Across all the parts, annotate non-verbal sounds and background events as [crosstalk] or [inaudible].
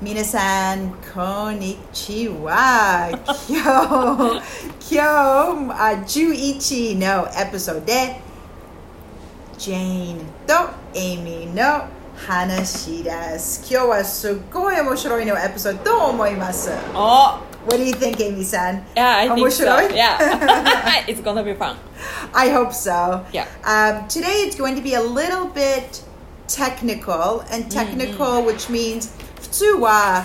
Minasan konnichiwa. [laughs] Kyo. Kyo. Uh, Juichi no episode de Jane to Amy no Hanashi desu. Kyo wa sugoi omoshiroi no episode to omoimasu. Oh. What do you think, Amy-san? Yeah, I think so. Yeah. [laughs] [laughs] it's going to be fun. I hope so. Yeah. Um, today it's going to be a little bit technical and mm-hmm. technical, mm-hmm. which means 普通は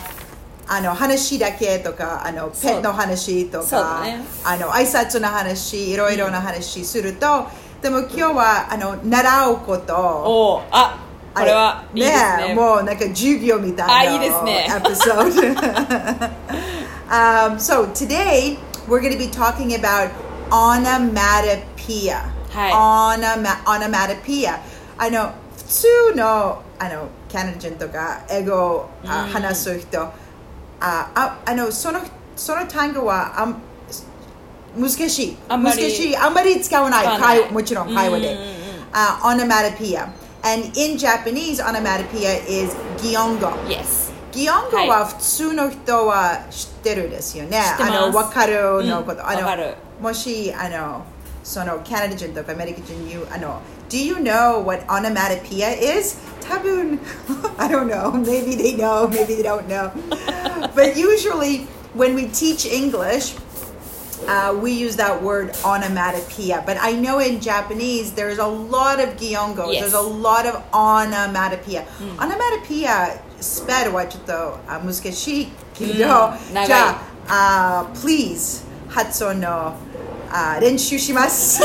あの話だけとかあのペットの話とか、だねあの挨拶の話いろいろな話すると、でも今日はあの習うことおーあこれはいいですねもうなんか授業みたいなあいいですね episode. [laughs] um, so today we're going to be talking about onomatopoeia. はい Onoma- onomatopoeia. あの普通のあのカナダ人とか英語をあ話す人、あああのそのその単語はあん難しい難しいあんまり使わない会もちろん会話で、うんうんうんあ onomatopoeia. And in Japanese onomatopoeia is giongo Yes. ギオンゴは普通の人は知ってるですよね。知ってますあの、わかるのこと。うんあのわかるもし、あの、その、カナダ人とかアメリカ人言う、あの、Do you know what onomatopoeia is? taboon. [laughs] I don't know. Maybe they know, maybe they don't know. but usually when we teach English, uh, we use that word onomatopoeia. But I know in Japanese, there's a lot of giongos. Yes. There's a lot of onomatopoeia. Mm. Onomatopoeia, スペルはちょっと難しいけど、mm. Uh, じゃあ、uh, please Hatsono. あ練習します。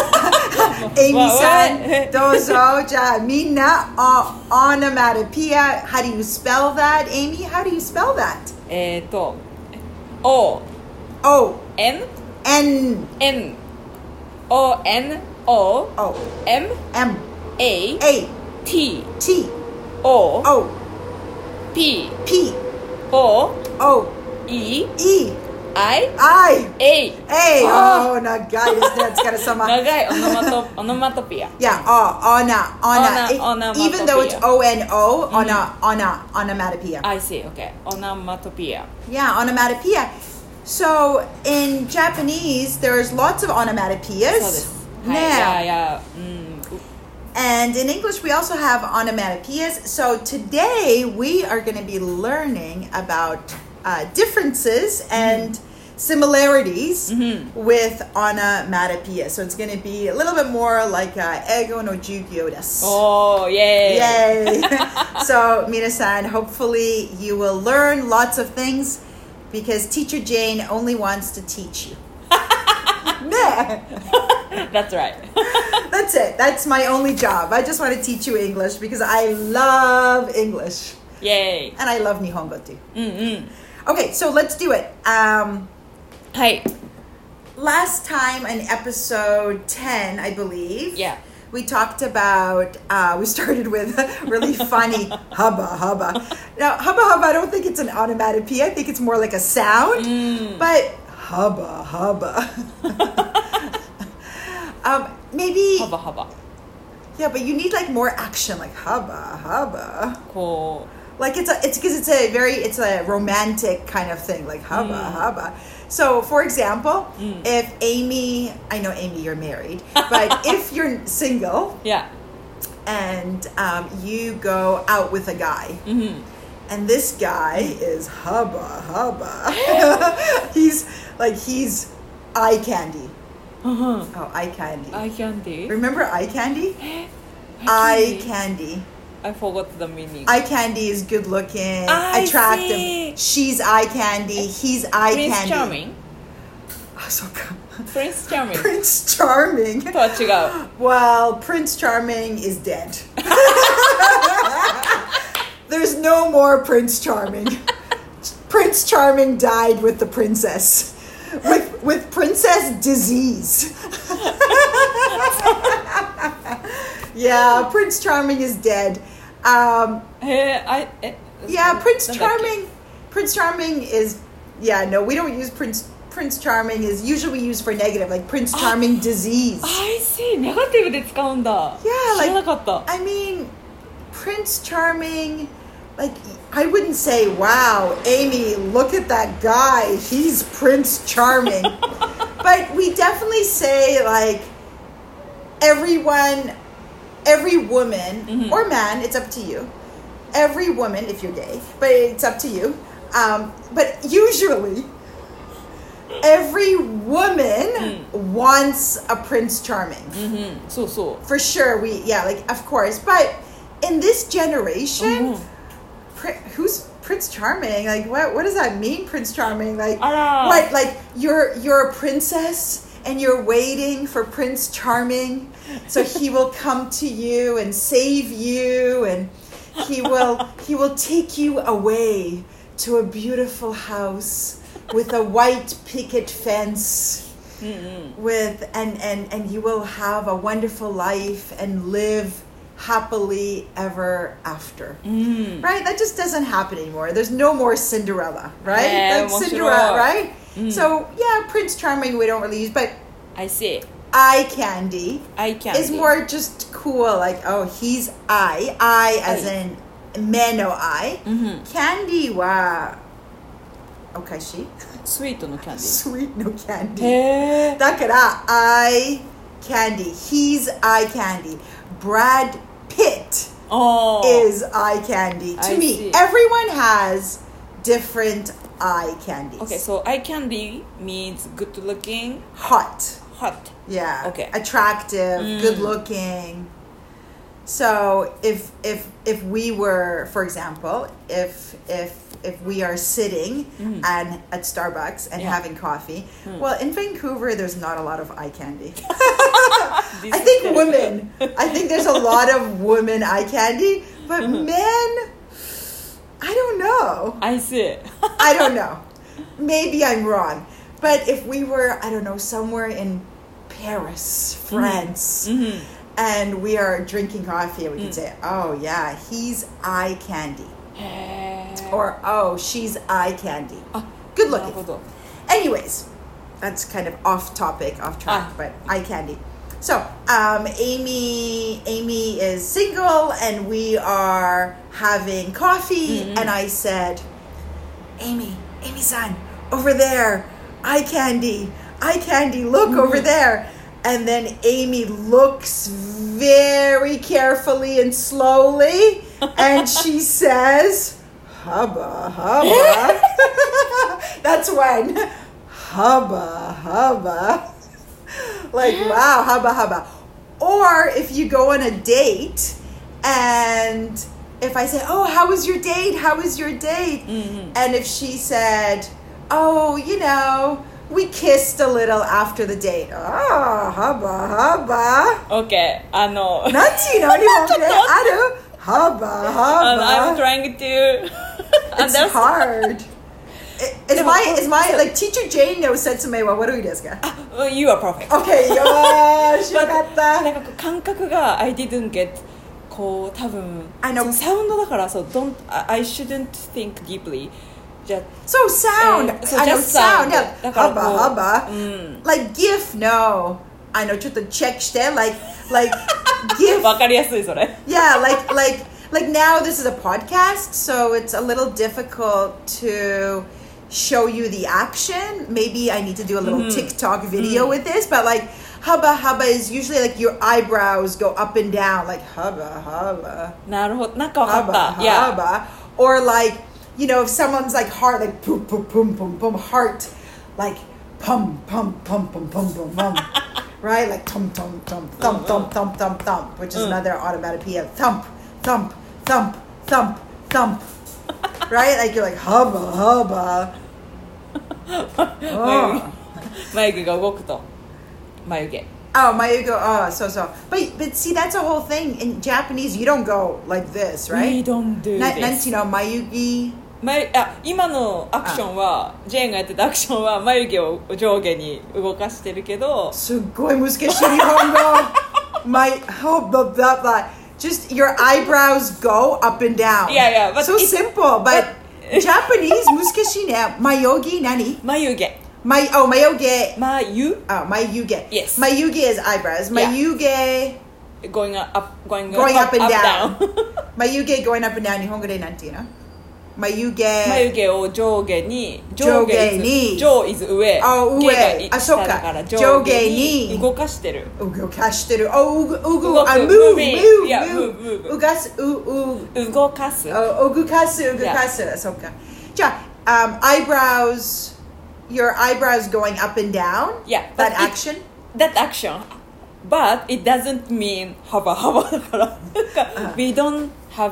エイミさわわん、どうぞ。じゃあみんな、お onomatopoeia, how do [laughs] you spell that? Amy, how do you spell that? えっ、ー、と O O, N N, N O N O O, M M, A A, T T, O O, P P, O O, E E, I I, A A. あ Oh, 長いですね。お疲れ様。長いオノマトオノマトピア Yeah, oh, [laughs] ona, ona. Ona- It- onomatopoeia. even though it's O N O, ona, ona, onomatopoeia. I see okay オノマトピア Yeah, onomatopoeia. So in Japanese, there's lots of そうで onomatopoeias. すはいいやいやうん And in English, we also have onomatopoeias. So today, we are going to be learning about uh, differences and similarities mm-hmm. with onomatopoeia. So it's going to be a little bit more like uh, Ego no Jugyo. Oh, yay. Yay. [laughs] [laughs] so, Mina-san, hopefully you will learn lots of things because Teacher Jane only wants to teach you. [laughs] That's right. That's it. That's my only job. I just want to teach you English because I love English. Yay. And I love Nihongo too. Mm-hmm. Okay, so let's do it. Um, Hi. Last time in episode 10, I believe. Yeah. We talked about, uh, we started with really [laughs] funny hubba hubba. Now, hubba hubba, I don't think it's an onomatopoeia. I think it's more like a sound, mm. but hubba hubba. [laughs] um, maybe. Hubba hubba. Yeah, but you need like more action, like hubba hubba. Cool. Like it's a it's because it's a very it's a romantic kind of thing. Like haba mm. haba. So, for example, mm. if Amy, I know Amy, you're married, but [laughs] if you're single, yeah, and um, you go out with a guy. Mm-hmm. And this guy mm. is hubba hubba. [gasps] he's like he's eye candy. Uh-huh. Oh, eye candy. Eye candy. Remember eye candy? [gasps] eye candy. I forgot the meaning Eye candy is good looking, I attractive. see. She's eye candy. He's eye Prince candy. Charming Ah, so good. Prince Charming Prince Charming. とは違う Well, Prince Charming is dead. [laughs] There's no more Prince Charming. Prince Charming died with the princess. With with princess disease. [laughs] [laughs] yeah, Prince Charming is dead. Um, へえあいえ yeah, Prince なんだっけ Charming. Prince Charming is yeah. No, we don't use Prince. Prince Charming is usually used for negative, like Prince Charming disease. I see ネガティブで使うんだ Yeah, 知らなかった I mean, Prince Charming, like I wouldn't say, "Wow, Amy, look at that guy. He's Prince Charming." [laughs] but we definitely say like everyone every woman mm-hmm. or man, it's up to you. Every woman, if you're gay, but it's up to you. Um, but usually, every woman mm. wants a prince charming. Mm-hmm. So so for sure we yeah like of course, but in this generation, mm-hmm. pri- who's prince charming? Like what what does that mean, prince charming? Like what like you're you're a princess and you're waiting for Prince Charming, so he will come to you and save you, and he will he will take you away to a beautiful house with a white picket fence with and and and you will have a wonderful life and live happily ever after. Mm. Right? That just doesn't happen anymore. There's no more cinderella right? Yeah, like cinderella sure. right so yeah prince charming we don't really use but I see eye candy I can is more just cool like oh he's eye eye as Eye. in men no eye Mhm. candy wa okashi スイートのキャンディ [laughs] sweet no candy へえだから eye candy he's eye candy Brad Pitt ああ is eye candy to I me see. everyone has different eye candies Okay so eye candy means good looking hot hot yeah Okay. attractive Mm. good looking so if if if we were for example if if if we are sitting and at Starbucks and Mm. Yeah. Mm. having coffee well in Vancouver there's not a lot of eye candy [laughs] I think women. I think there's a lot of women eye candy, but Mm-hmm. men, I don't know. I see. [laughs] I don't know. Maybe I'm wrong. But if we were, I don't know, somewhere in Paris, mm-hmm. France, mm-hmm. and we are drinking coffee, we mm. can say, oh, yeah, he's eye candy. Or, oh, she's eye candy. Ah, Good looking. Anyways, that's kind of off topic, off track, ah. but eye candy. So, um, Amy, Amy is single, and we are having coffee. Mm-hmm. And I said, Amy, Amy-san, over there, eye candy, eye candy. Look over Mm-hmm. there. And then Amy looks very carefully and slowly, and [laughs] she says, "Hubba, hubba." [laughs] [laughs] That's when hubba hubba [laughs] like wow hubba hubba or if you go on a date and if i say oh how was your date how was your date and if she said oh you know we kissed a little after the date oh hubba hubba OK あのなんていうの日本語である hubba あの I'm hubba trying to It's understand hard. I- Is my is my like teacher Jane knows 説明は悪いですか Oh, You are perfect ?Okay, [laughs] よーし、よかった。なんかこう感覚が I didn't get こう多分 I know. そのサウンドだからそう don't I I shouldn't think deeply じゃ So sound. えーそう I know just sound. sound. Yeah. だからこう Hubba hubba. うん Like GIF, no. I know ちょっとチェックして like [laughs] like GIF. わかりやすいそれ yeah, like like like now this is a podcast, so it's a little difficult to show you the action. Maybe I need to do a little mm-hmm. TikTok mm-hmm. video mm-hmm. with this, but like hubba hubba is usually like your eyebrows go up and down, like hubba hubba. なるほど。なんかわかった。Hubba yeah. hubba. Or like, you know, if someone's like heart, like boom, boom, boom, boom, boom, heart, like pum, pum, pum, pum, pum, pum, pum. [laughs] right? Like thump thump thump, thump, oh, thump, thump, thump, which is mm. another onomatopoeia. Thump, thump, thump, thump, thump. [laughs] right? Like you're like hubba hubba. 眉毛が動くと眉毛 Oh, Mayugo. Oh, so so. But but see, that's a whole thing in Japanese. You don't go like this, We right? don't do な this なんていうの眉眉あ今のアクションはジェーンがやってたアクションは眉毛を上下に動かしてるけど毛すっごい難しい日本語 My oh blah blah blah. Just your eyebrows go up and down. Yeah, yeah, but so it- simple. But- [laughs] Japanese 難しいね。Mayogi 何眉毛 My oh mayoge. 眉 Oh, mayuge. Yes. Mayuge is eyebrows. Yeah. Mayuge going up going, Going up and down down. [laughs] 眉毛 going up and down 日本語でなんていうの 眉毛眉毛を上下に上下に is- 上 is 上あ上下があそうか下だから上上下下にに動かしてる動かしてるおうぐうぐ動くあ move moving move Yeah, move move, move. うがすうう動かすあ動かす動かすそうかじゃあ、um, eyebrows your eyebrows going up and down Yeah, that but it- action that action but it doesn't mean 幅幅だからな[laughs] んか [laughs] we don't have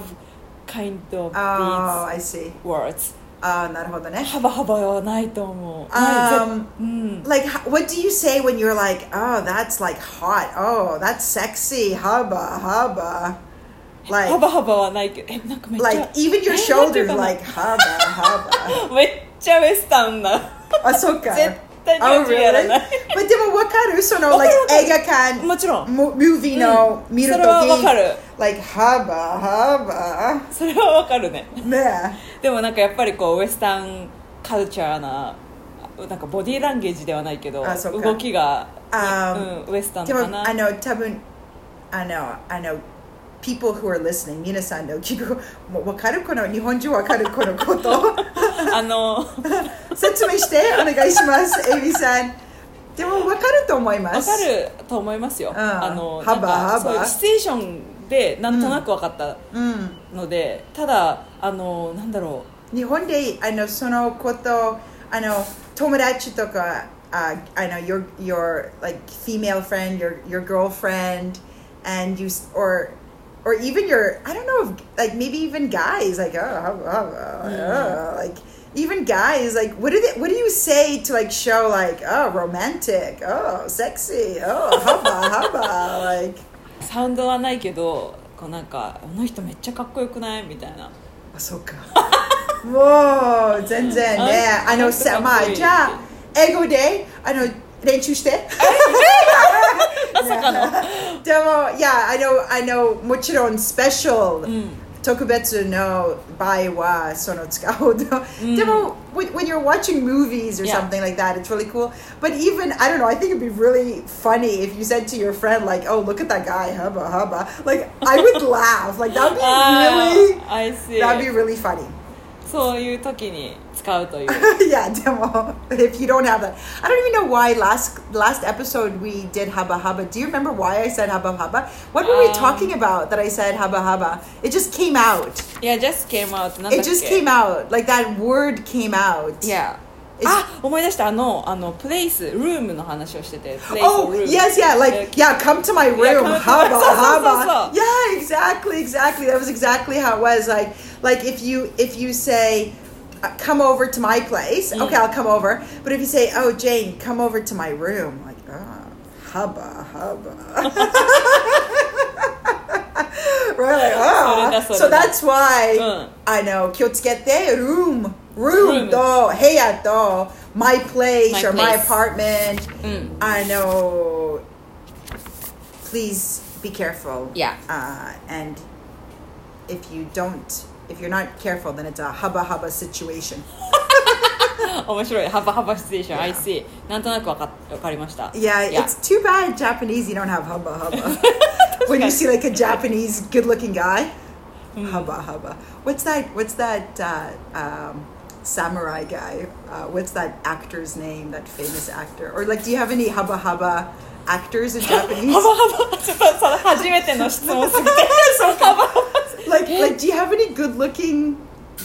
kind of oh these I see words ああなるほどね幅幅はないと思う Um, うん like h- what do you say when you're like oh that's like hot oh that's sexy hubba hubba like 幅幅はないけどえなんかめっちゃ like even your えなんていう shoulders かな like hubba hubba めっちゃウエスタンなあそっか絶 対日 Oh やら?ないでもわかる？その映画館。もちろん。mo- movie の見るとき。それはわかる。Like hubba hubba それはわかるね。ね。でもなんかやっぱりこうウエスタンカルチャーななんかボディーランゲージではないけど動きが、あうん、ウエスタンでかな。もあの多分あのあの people who are listening 皆さんの聞く。わかる？この日本人わかる？このこと。[laughs] あの説明してお願いしますエビさんでもわかると思いますわかると思いますよ、んあの幅なんか幅そういうシチュエーションでなんとなく分かったうんので、ただあのなんだろ日本であのそのことあの友達とかああの your your like female friend your your girlfriend and you or or even your I don't know if like maybe even guys like oh, oh, oh, oh, like even guys like what do they what do you say to like show like oh romantic oh sexy oh hubba [laughs] hubba like うサウンドはないけどこうなんかあの人めっちゃかっこよくないみたいなあそうかもう全然ねあのさまあじゃあ英語であの練習してまさかのでもいやあのあのもちろんスペシャル、 特別の場合はその使うで[laughs] も when, when you're watching movies or Yeah. something like that it's really cool but even I don't know I think it'd be really funny if you said to your friend like oh look at that guy hubba hubba like I would [laughs] laugh like that would be あ really ー I see that'd be really funny そういう時に使うという yeah, demo. If you don't have that, I don't even know why last last episode we did hubba hubba. Do you remember why I said hubba hubba? What were we Um, talking about that I said hubba hubba? It just came out. いや just came out なんだっ It け just came out. Like that word came out. いや It's- あ思い出したあのあのプレイスルームの話をしてて place Oh or room yes, yeah, like yeah, come to my room, come to my- hubba so, so, so, hubba. [laughs] so. Yeah, exactly, exactly. That was exactly how it was. Like, like if you if you say, uh, "Come over to my place," Mm. okay, I'll come over. But if you say, "Oh, Jane, come over to my room," like, oh, hubba hubba. [laughs] right, like, ah. それだそ[laughs] れだ。 So that's why うん。 I know 気をつけて room Room room と部屋と my place My or my place. apartment うん I know please be careful Yeah. uh, and if you don't if you're not careful then it's a hubba hubba situation [laughs] 面白い幅幅シチュエーション I see なんとなくわかわかりました yeah, Yeah. it's too bad Japanese you don't have hubba hubba [laughs] [laughs] when you see like a Japanese good looking guy hubba hubba what's that what's that uh, um, samurai guy. Uh, what's that actor's name? That famous actor? Or like, do you have any haba haba? actors in [laughs] Japanese. ハバハバ、ちょっとその初めての質問すぎて。そう、ハバハバ。Like, [laughs] [laughs] like, do you have any good-looking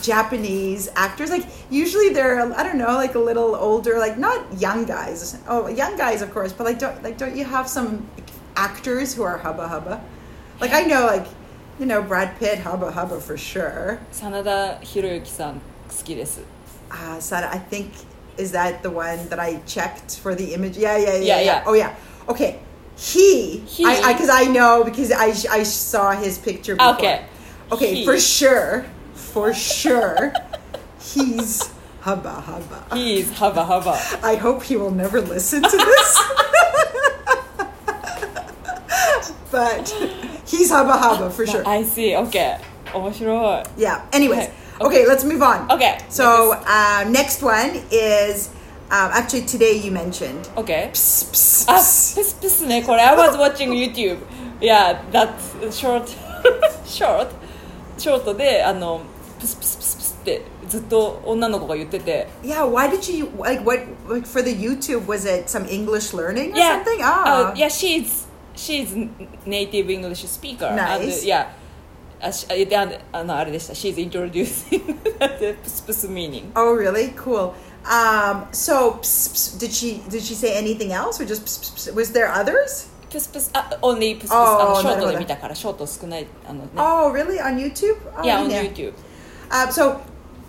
Japanese actors? Like, usually they're, I don't know, like a little older, like not young guys. Oh, young guys, of course, but like, don't, like, don't you have some actors who are haba haba? Like, I know, like, you know, Brad Pitt, haba haba for sure. Sanada Hiroyuki-san. 好きです uh Sada I think is that the one that I checked for the image yeah yeah yeah Yeah, yeah, yeah. oh yeah okay he, He. I because I, know because I I saw his picture before. Okay. Okay, He. for sure, for sure, he's hubba hubba. He is 幅幅 [laughs] I hope he will never listen to this. [laughs] but he's hubba hubba for sure. I see OK 面白い Yeah. Anyways, Okay. okay, let's move on. Okay. So uh, next one is Um, actually, today you mentioned. OK? プスプスあ、ププススプスね、これ I was watching YouTube Yeah, that short [laughs] short short であのプスプスプスプスってずっと女の子が言ってて Yeah, why did you like what like for the YouTube? Was it some English learning or Yeah, something? Ah, uh, yeah, she's she's native English speaker. Nice. And, yeah. あしあでああのあれでした She's introducing [laughs] the ps meaning Oh, really? Cool. Um, so, ps, ps, did she did she say anything else, or just ps, ps, ps, was there others? プスプスあ only プスプスあのショートで見たからショート少ないあのね oh, oh, oh, really? On YouTube? Oh, いや on いいね YouTube Um, so,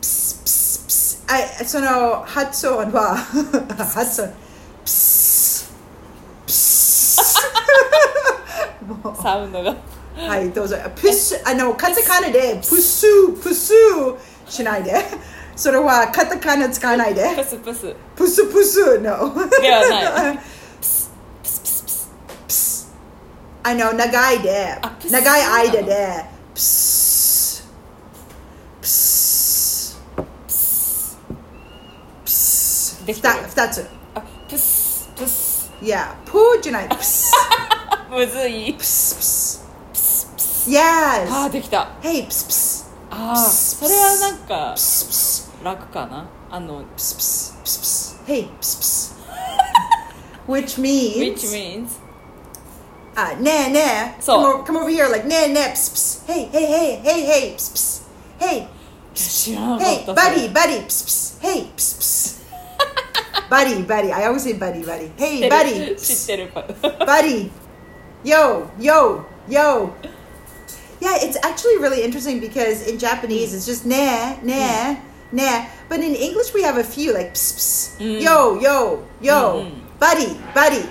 ps, ps, ps, I, その発音は発音 ps, ps. もうサウンドがはい、どうぞ。プス、あの、カタカナで、プス、プスしないで。それはカタカナ使わないで。プスプスプスプス、no。ではないプス。あの、長いで長い間で、プス、プス、プス。できてるふた二つ。あプスプスいや、プーじゃない、プス、むずいプス、プス。プスプス Yes! あーできた Hey, プスプス。ああプスそれはなんかプスプス。楽かなあの Psst, psst, psst, psst. Hey, psst, psst. Which means, which means uh, nah, nah. So- come, over, come over here, like nah, nah, psst, psst. Hey, hey, hey, hey, hey, psst, psst. Hey, 知らなかっ hey, た buddy, buddy, psst, psst. Hey, psst, psst. buddy, buddy. I always say buddy, buddy. Hey, 知 buddy, [laughs] 知 psst, ってる buddy. Yo, yo, yo. Yeah, it's actually really interesting because in Japanese it's just nah, nah, nah. But in English we have a few like psst, psst. yo, yo, yo, buddy, buddy,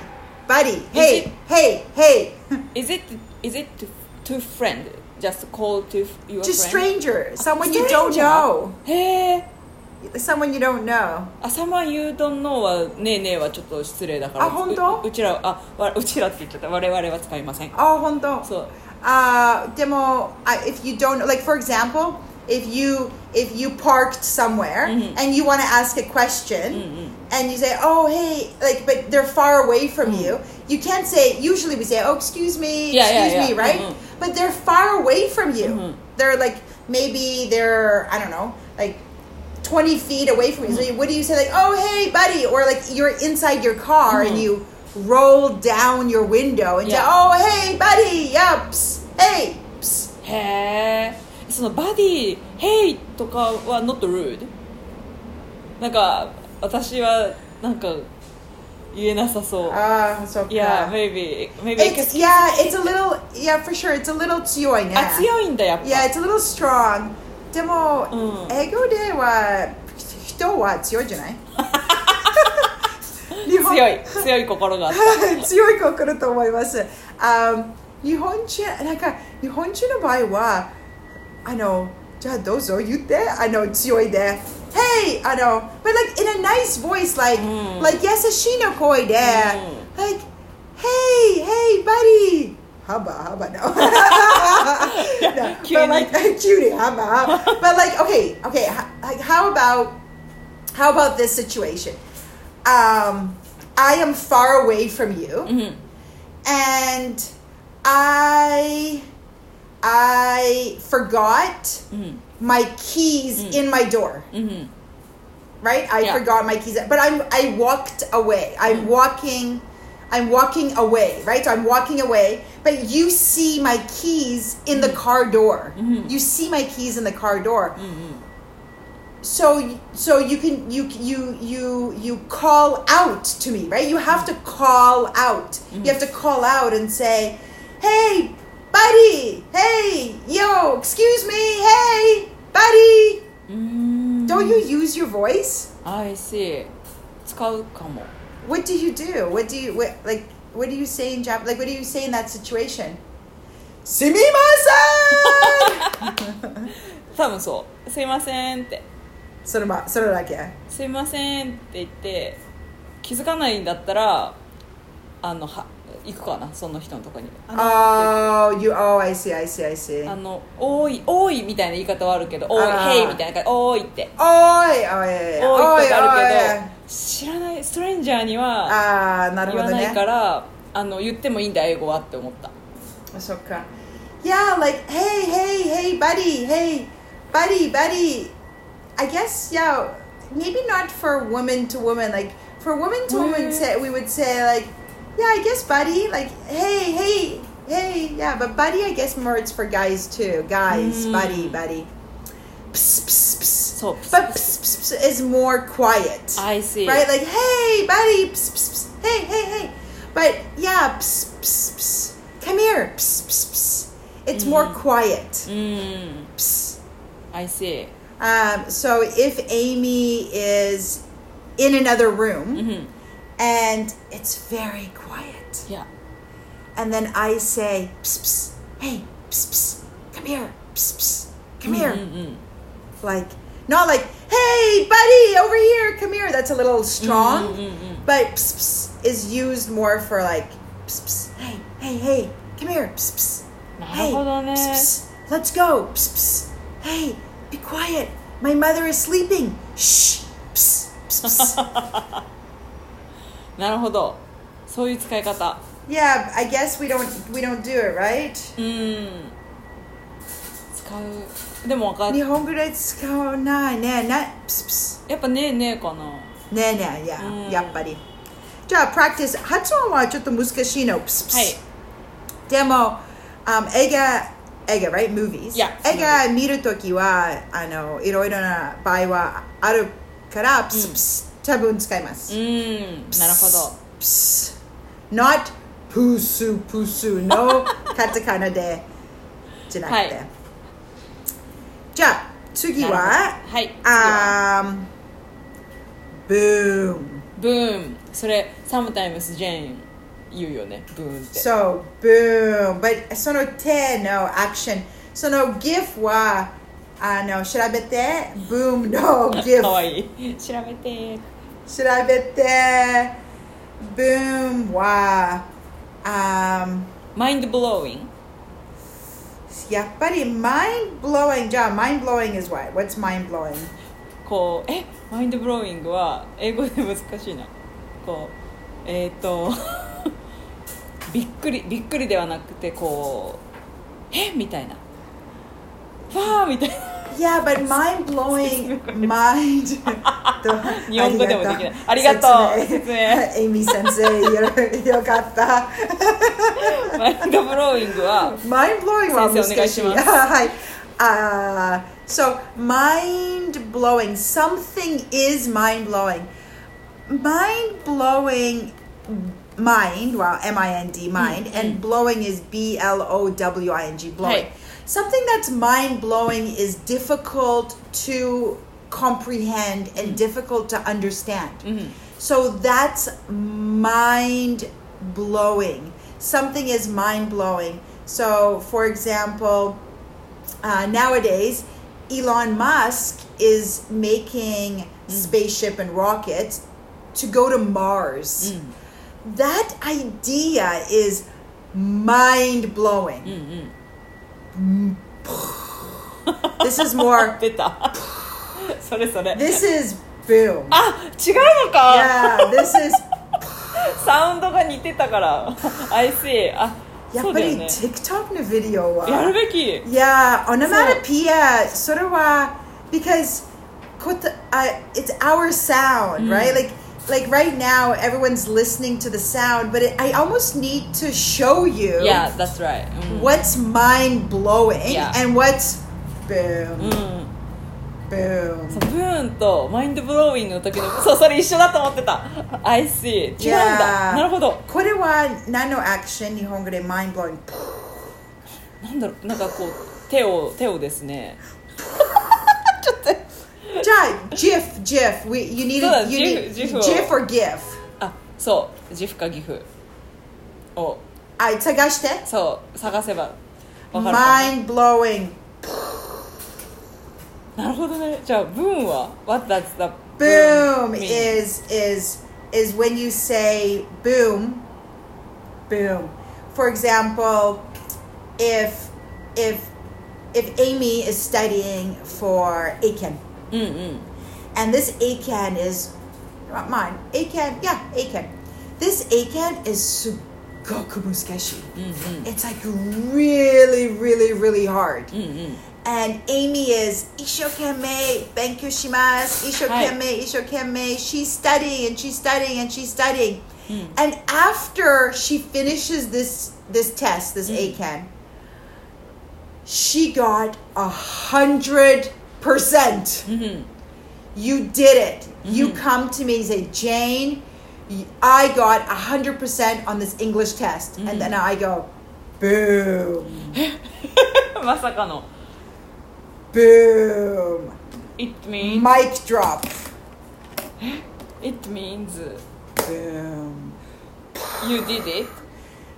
buddy. Hey, it- hey, hey. [laughs] Is it is it to, to friend just call to your just friend stranger, someone you don't Stranger? know, へえ someone you don't know. あサマン you don't know はねえねえはちょっと失礼だからあ本当ううちらあわうちらって言っちゃった我々は使いません Oh, hondo. そう uh, demo. If you don't like, for example, if you if you parked somewhere mm-hmm. and you want to ask a question mm-hmm. and you say, "Oh, hey," like, but they're far away from mm-hmm. you, you can't say. Usually, we say, "Oh, excuse me, Yeah, yeah, excuse me," yeah. right? Mhm. But they're far away from you. They're like maybe they're I don't know, like. 20 feet away from you. So what do you say? Like, oh, hey, buddy. Or like you're inside your car and you roll down your window and say, oh, hey, buddy. Yups. エイプスへえそのバディヘイとかは not rude? なんか私はなんか言えなさそう。ああそうか。いや maybe maybe it's, yeah it's a little yeah for sure it's a little 強いね強いんだやっぱ。Yeah it's a little strong. でも、英語では人は強いじゃない？[laughs] 強い強い心があった。[laughs] 強い心と思います、um, 日本人、なんか日本人の場合は、あの、じゃあどうぞ言って、あの、強いで。Hey! あの、but like in a nice voice, like, うん like 優しいの声で、ん like, Hey! Hey, buddy! ハバハバ no. [laughs] no. 急に But [laughs] like, 急にハバ But like, okay, okay, h- like how about, how about this situation? Um, I am far away from you and I I forgot mm-hmm. my keys mm. in my door. Mm-hmm. Right? I Yeah. forgot my keys. But I'm I walked away. I'm mm. walking I'm walking away, right? So I'm walking away, but you see my keys in the mm. car door. Mm-hmm. You see my keys in the car door. So so you can you you you you call out to me, right? You have to call out. You have to call out and say, "Hey, buddy! Hey, yo, excuse me! Hey, buddy!" Don't you use your voice? I see 使うかも What do you do? What do you what like? What do you say in Japanese? Like, what do you say in that situation? すみません多分そう「すいません」ってそれまそれだけ。「すいません」って言って気づかないんだったらあのは行くかなその人のとこにあの Oh, you. Oh, I see. I see. I see. あの「多い多い」みたいな言い方はあるけど「多いへい」みたいな感じ「多い」っておいおいおい「多い」とかあるけど知らないにストレンジャーにはああなるほど言わないかねらあの言ってもいいんだ英語はって思ったそっか Yeah like hey hey hey buddy hey buddy buddy I guess yeah maybe not for woman to woman like for woman to woman Mm. say we would say like yeah, I guess buddy. Like, hey, hey, hey, yeah, but buddy, I guess more it's for guys too. Guys, mm. buddy, buddy. Psst, psst, psst. So, psst, but psst, psst, psst is more quiet. I see. Right? Like, hey, buddy, psst, psst, psst. hey, hey, hey. But yeah, psst, psst, psst. come here, psst, psst, psst. It's mm. more quiet. Mm. I see. Um, so if Amy is in another room, mm-hmm and it's very quiet. Yeah. And then I say, psst, psst, hey, psst, psst, come here, psst, psst, come here. Mm-hmm. Like, not like, hey, buddy, over here, come here. That's a little strong. Mm-hmm. But psst, psst is used more for like, psst, psst, hey, hey, hey, come here, psst, psst, hey, psst, psst, let's go, psst, psst, hey, be quiet. My mother is sleeping. Shh, psst, psst, psst. [laughs] なるほどそういう使い方 yeah, I guess we don't we don't do it, right? うん使うでもわかる日本語で使わないね。ね、pss, pss. やっぱねえねえかなねえねえ、いや、うんやっぱり。じゃあ、practice。発音はちょっと難しいの。pss, pss. はいでも、um, 映画、映画、right? Movies. Yeah, 映画見るときは、あの、いろいろな場合はあるから、プスプス、多分使います。うん。なるほど。プス。not プスプスのカタカナで、じゃなくて。はい。じゃあ、次は、はいあーブーム。ブーンそれサムタイムスジェーン言うよね。ブーンって。So, boom. But その手のアクション、その GIF は、あの、調べて、boom の [laughs] GIF かわいい。調べて調べて、boom. は、あマインドブローインやっぱり mind blowing. じゃあ mind blowing is what? What's mind blowing? こうえマインドブローイングは英語で難しいな。こうえっ、と [laughs] びっくりびっくりではなくてこうえみたいな。わーみたいな Yeah, but [laughs] mind [laughs] blowing mind [laughs] 日本語でもできないありがとう説明エイミー先生よよかったマインドブローイングは mind blowing は難しい先生お願いしますはい。Uh, so mind blowing. Something is mind blowing. Mind blowing. Mind, well, M I N D, mind, and blowing is B L O W I N G, blowing. Hey. Something that's mind blowing is difficult to comprehend and mm-hmm. difficult to understand. Mm-hmm. So that's mind blowing. Something is mind blowing. So, for example, uh, nowadays, Elon Musk is making mm. spaceship and rockets to go to Mars. Mm. That idea is mind blowing. Mm-hmm. this is more. [laughs] 出たそれそれ This is boom. あ違うのか、 Yeah, this is サウンドが似てたから I see あやっぱりそうだよね TikTok のビデオはやるべき Yeah, onomatopoeia それは because こと uh, it's our sound, right? Like like right now everyone's listening to the sound, but it, I almost need to show you Yeah that's right うん what's mind blowing Yeah. and what's boom うん、boom. そうブーンとマインドブローイングの時のそうそれ一緒だと思ってた I see 違うんだ Yeah. なるほどこれは何のアクション日本語で mind blowing なんだろうなんかこう手を手をですねじゃあジェフジェフ We, you need そうだ you ジェ need フジェフを。GIF or GIF あそうジフかギフを。あ探して。そう探せば。わかるか Mind blowing ななるほどね。じゃあ文は？What does the boom mean? is is is when you say boom. Boom. For example if if if amy is studying for Eiken. Mm-mm. And this Eiken is not mine. Eiken, yeah, Eiken. This Eiken is sugoku muskeshi. Mm-hmm. It's like really, really, really hard. Mm-hmm. And Amy is ishokame, thank you shimasu, ishokame, ishokame. She's studying and she's studying and she's studying. Mm. And after she finishes this this test, this mm. Eiken, she got a hundred percent. Mm-hmm. You did it. Mm-hmm. You come to me and say, Jane, I got a hundred percent on this English test, mm-hmm. and then I go, boom. [laughs] Masakano. Boom. It means mic drop. It means boom. You did it.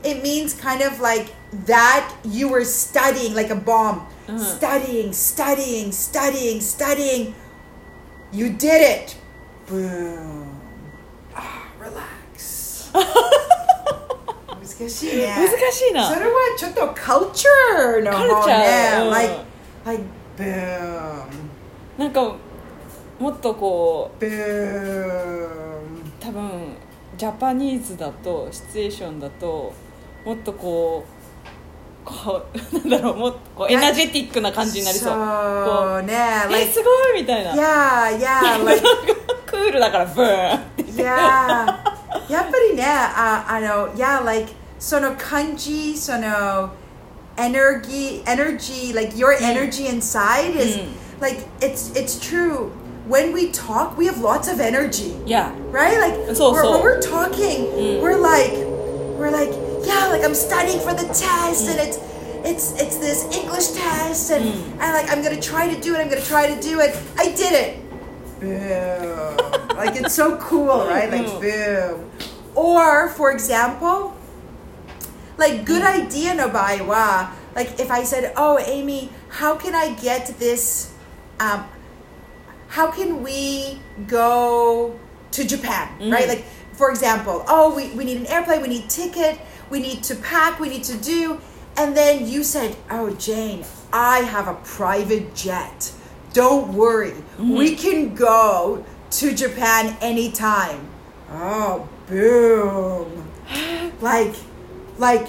It means kind of like that you were studying like a bomb studying, studying, studying, studying. You did it. Boom. Ah, relax. 難しいね。難しいなそれはちょっと culture の方 Culture ね。うん like, like, boom, なんかもっとこう boom. 多分ジャパニーズだとシチュエーションだともっとこうこうなんだろうもっとこうエナジェティックな感じになりそうそうね。え like, すごいみたいな yeah, yeah, like, クールだからブーンって yeah. やっぱりね、ああの、yeah, like, その感じ、その、energy, energy, like your energy inside is, like, it's, it's true. When we talk, we have lots of energy. いや right? Like So, we're, so. when we're talking, we're like, we're like, yeah, like I'm studying for the test, and it's, it's, it's this English test, and, hmm. I like I'm gonna try to do it. I'm gonna try to do it. I did it. Boom! like it's so cool, right? Like hmm. boom. Or for example, like good hmm. idea no wa. Like if I said, "Oh, Amy, how can I get this? Um, how can we go to Japan, right? Like, for example, oh, we, we need an airplane, we need ticket, we need to pack, we need to do. And then you said, oh, Jane, I have a private jet. Don't worry, we can go to Japan anytime. Oh, boom. [gasps] like, like,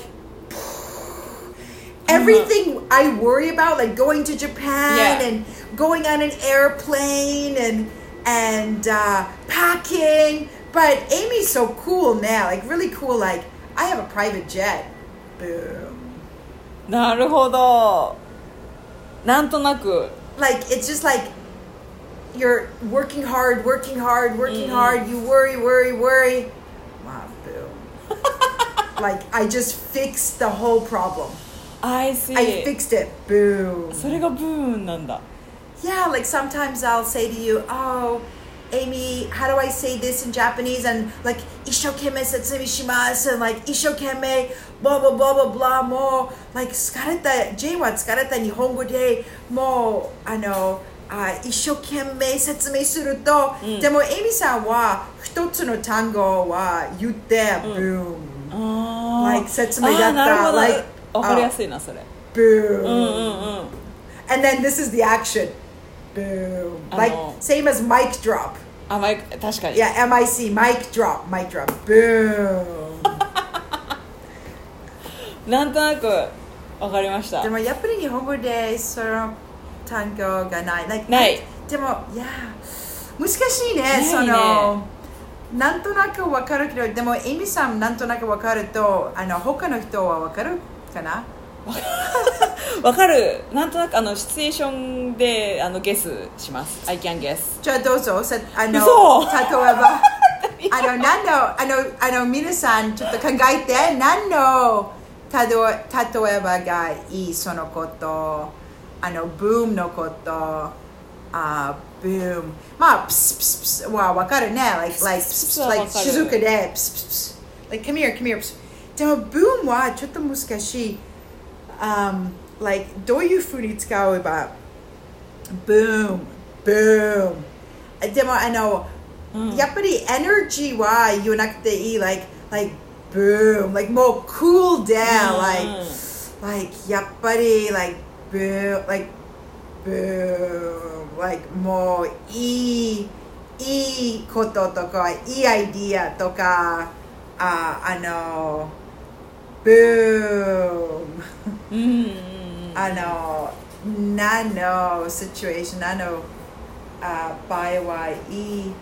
everything I worry about, like going to Japan Yeah. and going on an airplane and and uh, packing. But Amy's so cool now, like really cool. Like I have a private jet. Boom. なるほどなんとなく Like it's just like you're working hard, working hard, working hard. You worry, worry, worry. Wow, boom. [laughs] like I just fixed the whole problem. I see I fixed it. Boom. それがブーンなんだ Yeah, like sometimes I'll say to you, "Oh, Amy, how do I say this in Japanese?" And like, "Ishokeme setsumi shimasu," and like, "Ishokeme," blah blah blah blah blah. もう like 疲れた Jane は疲れた日本語でもうあのあ一生懸命説明すると、でも Amy さんは一つの単語は言って、boom, あー Like 説明だった like わかりやすいなそれ boom. うんうんうん And then this is the action. Boom. Like Oh. same as mic drop. あまあ確かに Yeah, MIC, mic drop, mic drop. Boom. [laughs] なんとなくわかりましたでもやっぱり日本語でその単語がない。Like, ないでも、いや、難しいね。ないねそのなんとなくわかるけど、でも、エミさんなんとなくわかると、あの他の人はわかるかな？[laughs] わかる。なんとなくあのシチュエーションであのゲスします。I can guess じゃあどうぞ。さあの嘘。例えば、あの何の [laughs] あのあの皆さんちょっと考えて。何のたど例えばがいいそのこと。あのブームのこと。あブーム。まあプスプスプス。はわかるね。Like like プスプスは like 静かで。プスプス。Like come here come here でもブームはちょっと難しい、um, like do you funi tikawa ba? Boom boom. Demo i know. Mm. Yappity energy why? You nakte the e like like boom. Like more cool down mm. like like yappity like boom like boom. Like more e e koto toka e idea toka uh, いいこととかいいアイディアとかああのブームうんうんうん。あの何のシチュエーション何のあ場合はいい？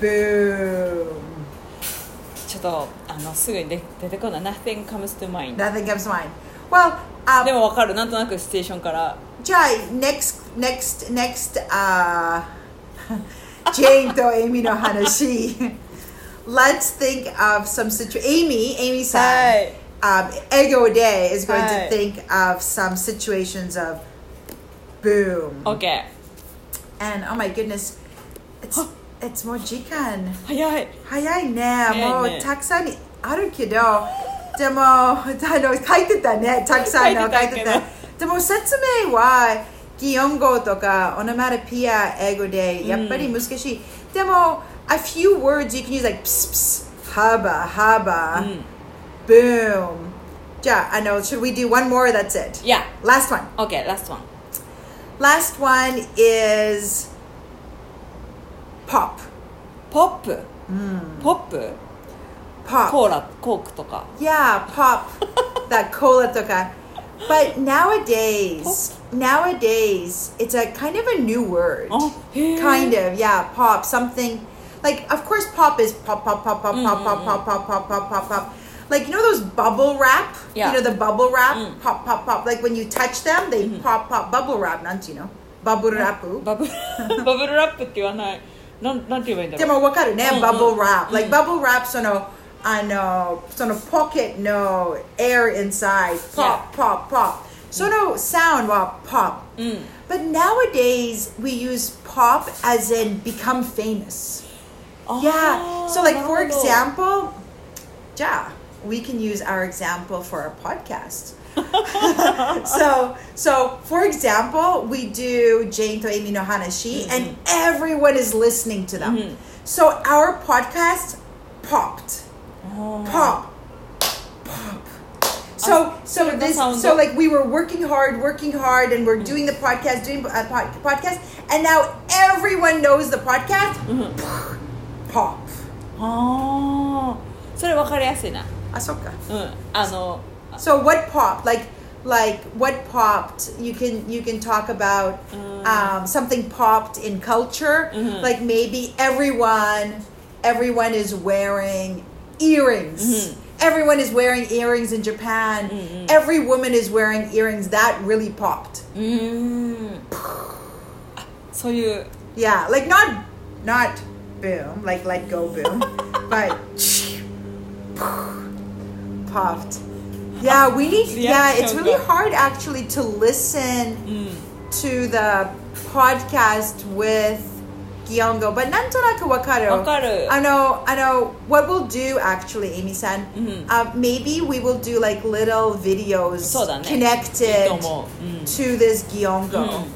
ブームちょっとあのすぐに出出てこない。Nothing comes to mind Nothing comes to mind. Well あでも分かる。なんとなくシチュエーションから。じゃあ next next next あジェーンとエイミの話 let's think of some situation. Aimi, Aimi said, um, Ego Day is going to think of some situations of boom. Okay. And oh my goodness, it's [gasps] it's more jikan. 早い。早いね。早いねもうたくさんあるけど、でもあの書いてたね。たくさんの書いてた。てたでも説明は擬音語とかオノマトピア英語でやっぱり難しい。うん、でも。a few words you can use like pss, pss haba haba, mm. boom. Yeah, I know. Should we do one more? That's it. Yeah. Last one. Okay, last one. Last one is pop. Pop. Mm. Pop. Pop. Cola, Coke とか. Yeah, pop. [laughs] that cola とか. But nowadays, pop? nowadays, it's a kind of a new word. Oh. Kind of, yeah, pop. Something like, of course, pop is pop, pop, pop, pop, pop, pop, pop, pop, pop, pop, pop, pop. Like you know those bubble wrap. Yeah. You know the bubble wrap. Pop, pop, pop. Like when you touch them, they pop, pop. Bubble wrap, not you know. Bubble wrap. バブバブルラップって言わないなんなんて言えばいいんだろうでもわかるね、うんうん bubble wrap、like bubble wrap そのあのその pocket の air inside pop pop pop その sound は pop、but nowadays we use pop as in become famous Oh, yeah. So, like, for example, yeah, we can use our example for our podcast. [laughs] so, so for example, we do Jane to Aimi no Hanashi, mm-hmm. and everyone is listening to them. Mm-hmm. So our podcast popped, oh. pop, pop. So, so this, so like we were working hard, working hard, and we're doing the podcast, doing uh, a pod- podcast, and now everyone knows the podcast pop あーそれ分かりやすいな Asoka. うんあの So what popped? Like like what popped? You can you can talk about um, something popped in culture. Like maybe everyone everyone is wearing earrings. Everyone is wearing earrings in Japan. Every woman is wearing earrings. That really popped. うーん[sighs] あそういう Yeah, like not not boom, like let go boom, but puffed. Yeah, we need. Yeah, yeah it's really good. hard actually to listen mm. to the podcast with Giongo, but nantoraka wakaru. Wakaru. I know. I know. What we'll do actually, Aimi-san, mm-hmm. uh, maybe we will do like little videos connected to this Giongo. Mm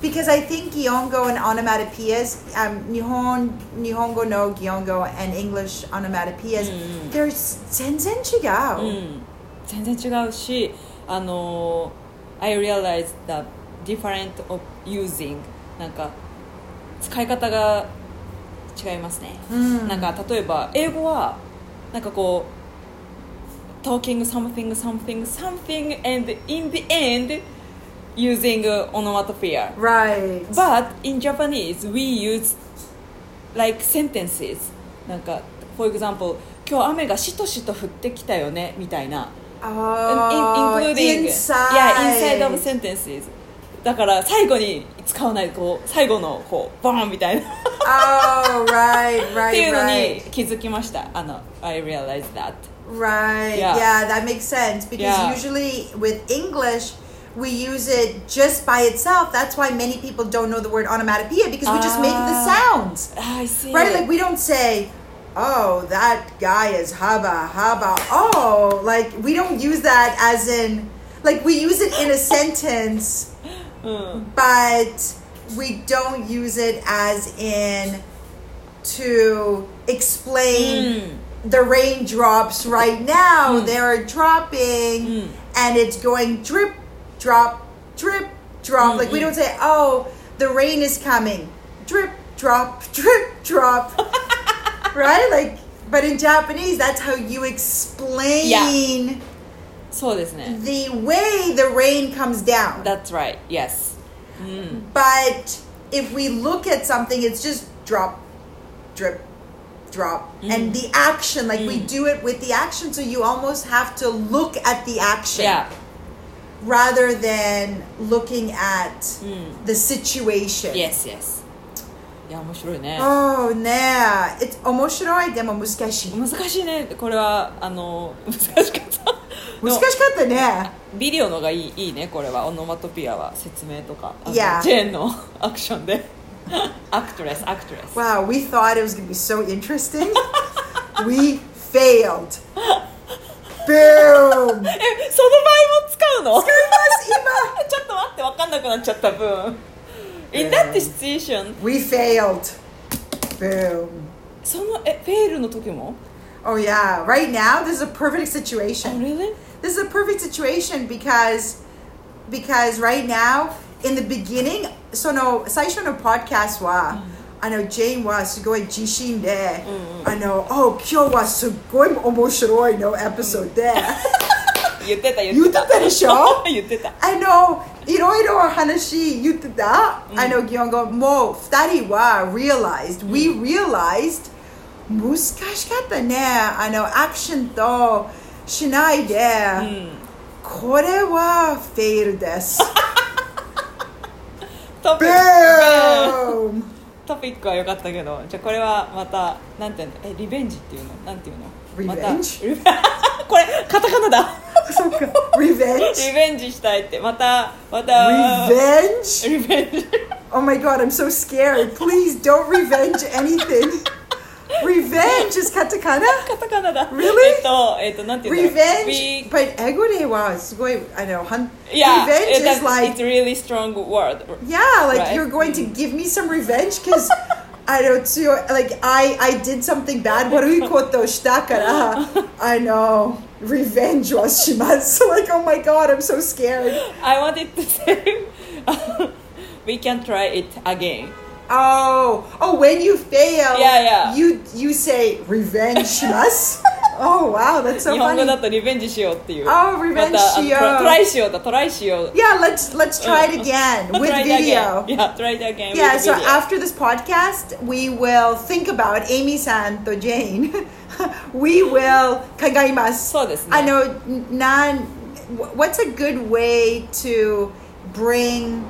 Because I think Gyeongo and onomatopoeias, um, Nihon, Nihongo no Gyeongo and English onomatopoeias, they're 全然違う。うん、全然違うしあの I realized the different of using なんか使い方が違いますね、なんか例えば英語はなんかこう talking something something something and in the end using onomatopoeia Right. But in Japanese, we use like sentences. なんか、for example, 今日雨がしとしと降ってきたよねみたいな。oh, In- including inside. yeah, inside of sentences. だから最後に使わないこう最後のこうバーンみたいな oh, right, っ right, ていうの.に気づきました。あの I realized that. Right. Yeah. Yeah. that makes sense because Yeah. usually with English, we use it just by itself. That's why many people don't know the word onomatopoeia because we just make the Ah. sounds. I see. Right? Like we don't say, "Oh, that guy is haba haba." Oh, like we don't use that as in like we use it in a sentence, [laughs] but we don't use it as in to explain hmm. the raindrops right now. Hmm. They're dropping hmm. and it's going drip, drop, drip, drop. Mm-hmm. Like we mm-hmm. don't say, oh, the rain is coming. Drip, drop, [laughs] drip, drop. [laughs] right? Like, but in Japanese, that's how you explain. Yeah. So the way the rain comes down. That's right. Yes. Mm. But if we look at something, it's just drop, drip, drop. Mm. And the action, like mm. we do it with the action, so you almost have to look at the action. Yeah rather than looking at うん the situation. Yes yes いや面白いね Oh, nah. It's 面白いでも難しい。難しいねこれはあの難しかった難しかったね。ビデオのがいいいいねこれはオノマトピアは説明とかあの Yeah. ジェーンのアクションでアクトレス[laughs] [laughs] [laughs] アクトレス Wow, we thought it was going to be so interesting. we failed. Boom! [laughs] えその場合も使うの使います今ちょっと待って分かんなくなっちゃった分 [laughs] In that situation We failed. Boom. そのえフェールの時も Oh yeah, right now this is a perfect Oh situation. really? This is a perfect situation because because right now in the beginning その最初の podcast は、 あのジェーンはすごい自信で、あの Oh 今日はすごい面白いのエピソードで言ってた言言っててったたでしょ言ってたあのいろいろ話言ってた、あの擬音語もう二人は realized、we realized 難しかったねあのアクションとしないで、うんこれはフェイルです。Boom! トピックは良かったけどじゃあこれはまたなんていうの？えリベンジっていうの？なんていうの？また Revenge？リベ [laughs] これカタカナだそっか。Revenge? リベンジしたいってまたまた Revenge? リベンジ Oh my god, I'm so scared. Please don't revenge anything. Revenge is katakana? カタカナだ Really? えっとえっとなんていうの Revenge? But 英語ではすごい、I know, hun- Yeah, revenge it- is that's- like it's really strong word. Yeah, like Right. you're going to give me some revenge because [laughs] I don't see like I I did something bad. What do we quote those shtakara? [laughs] I know. Revenge was shimasu. [laughs] Like, oh my god, I'm so scared. I wanted to say we can try it again. Oh, oh, when you fail, yeah, yeah. you you say revenge [laughs] us. oh, wow, that's so funny. 日本語だとリベンジしようっていう。Oh, revenge しよう。トライしようだ、トライしよう。Yeah, let's let's try it again with video. Again. Yeah, try it again. Yeah, so video. after this podcast, we will think about Aimi san to Jane. [laughs] we will kagaimasu. I know nan what's a good way to bring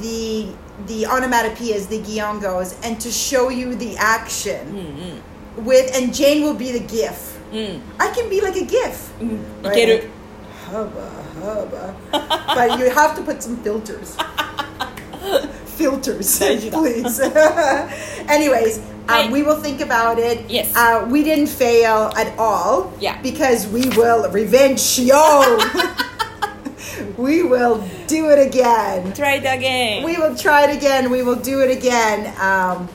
the the onomatopoeias, the giongos, and to show you the action mm-hmm. with, and Jane will be the GIF. Mm. I can be like a GIF. Mm. Right? Get it. Hubba, hubba. but you have to put some filters. [laughs] filters, please. [laughs] Anyways, um, we will think about it. Yes. Uh, we didn't fail at all. Yeah. Because we will revenge you. [laughs] we will do it again. Try it again. We will try it again. We will do it again. Um,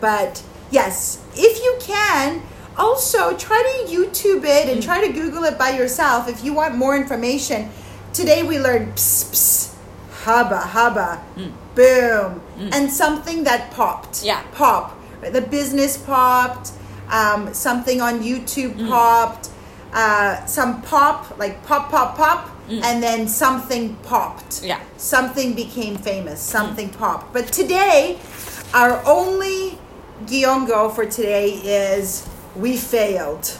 but yes, if you can, also try to YouTube it and try to Google it by yourself if you want more information. Today we learned ps, ps, hubba, haba, boom, and something that popped. Yeah. Pop. The business popped. Um, something on YouTube popped. Uh, some pop, like pop, pop, pop, Mm. And then something popped. Yeah. Something became famous. Mm. Something mm. popped. But today, our only Giongo for today is we failed.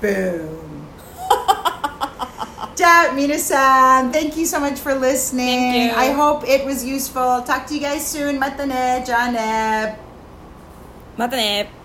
Boom. [laughs] Jap Minasan. thank you so much for listening. Thank you. I hope it was useful. Talk to you guys soon. Matane, Janeb. Matane.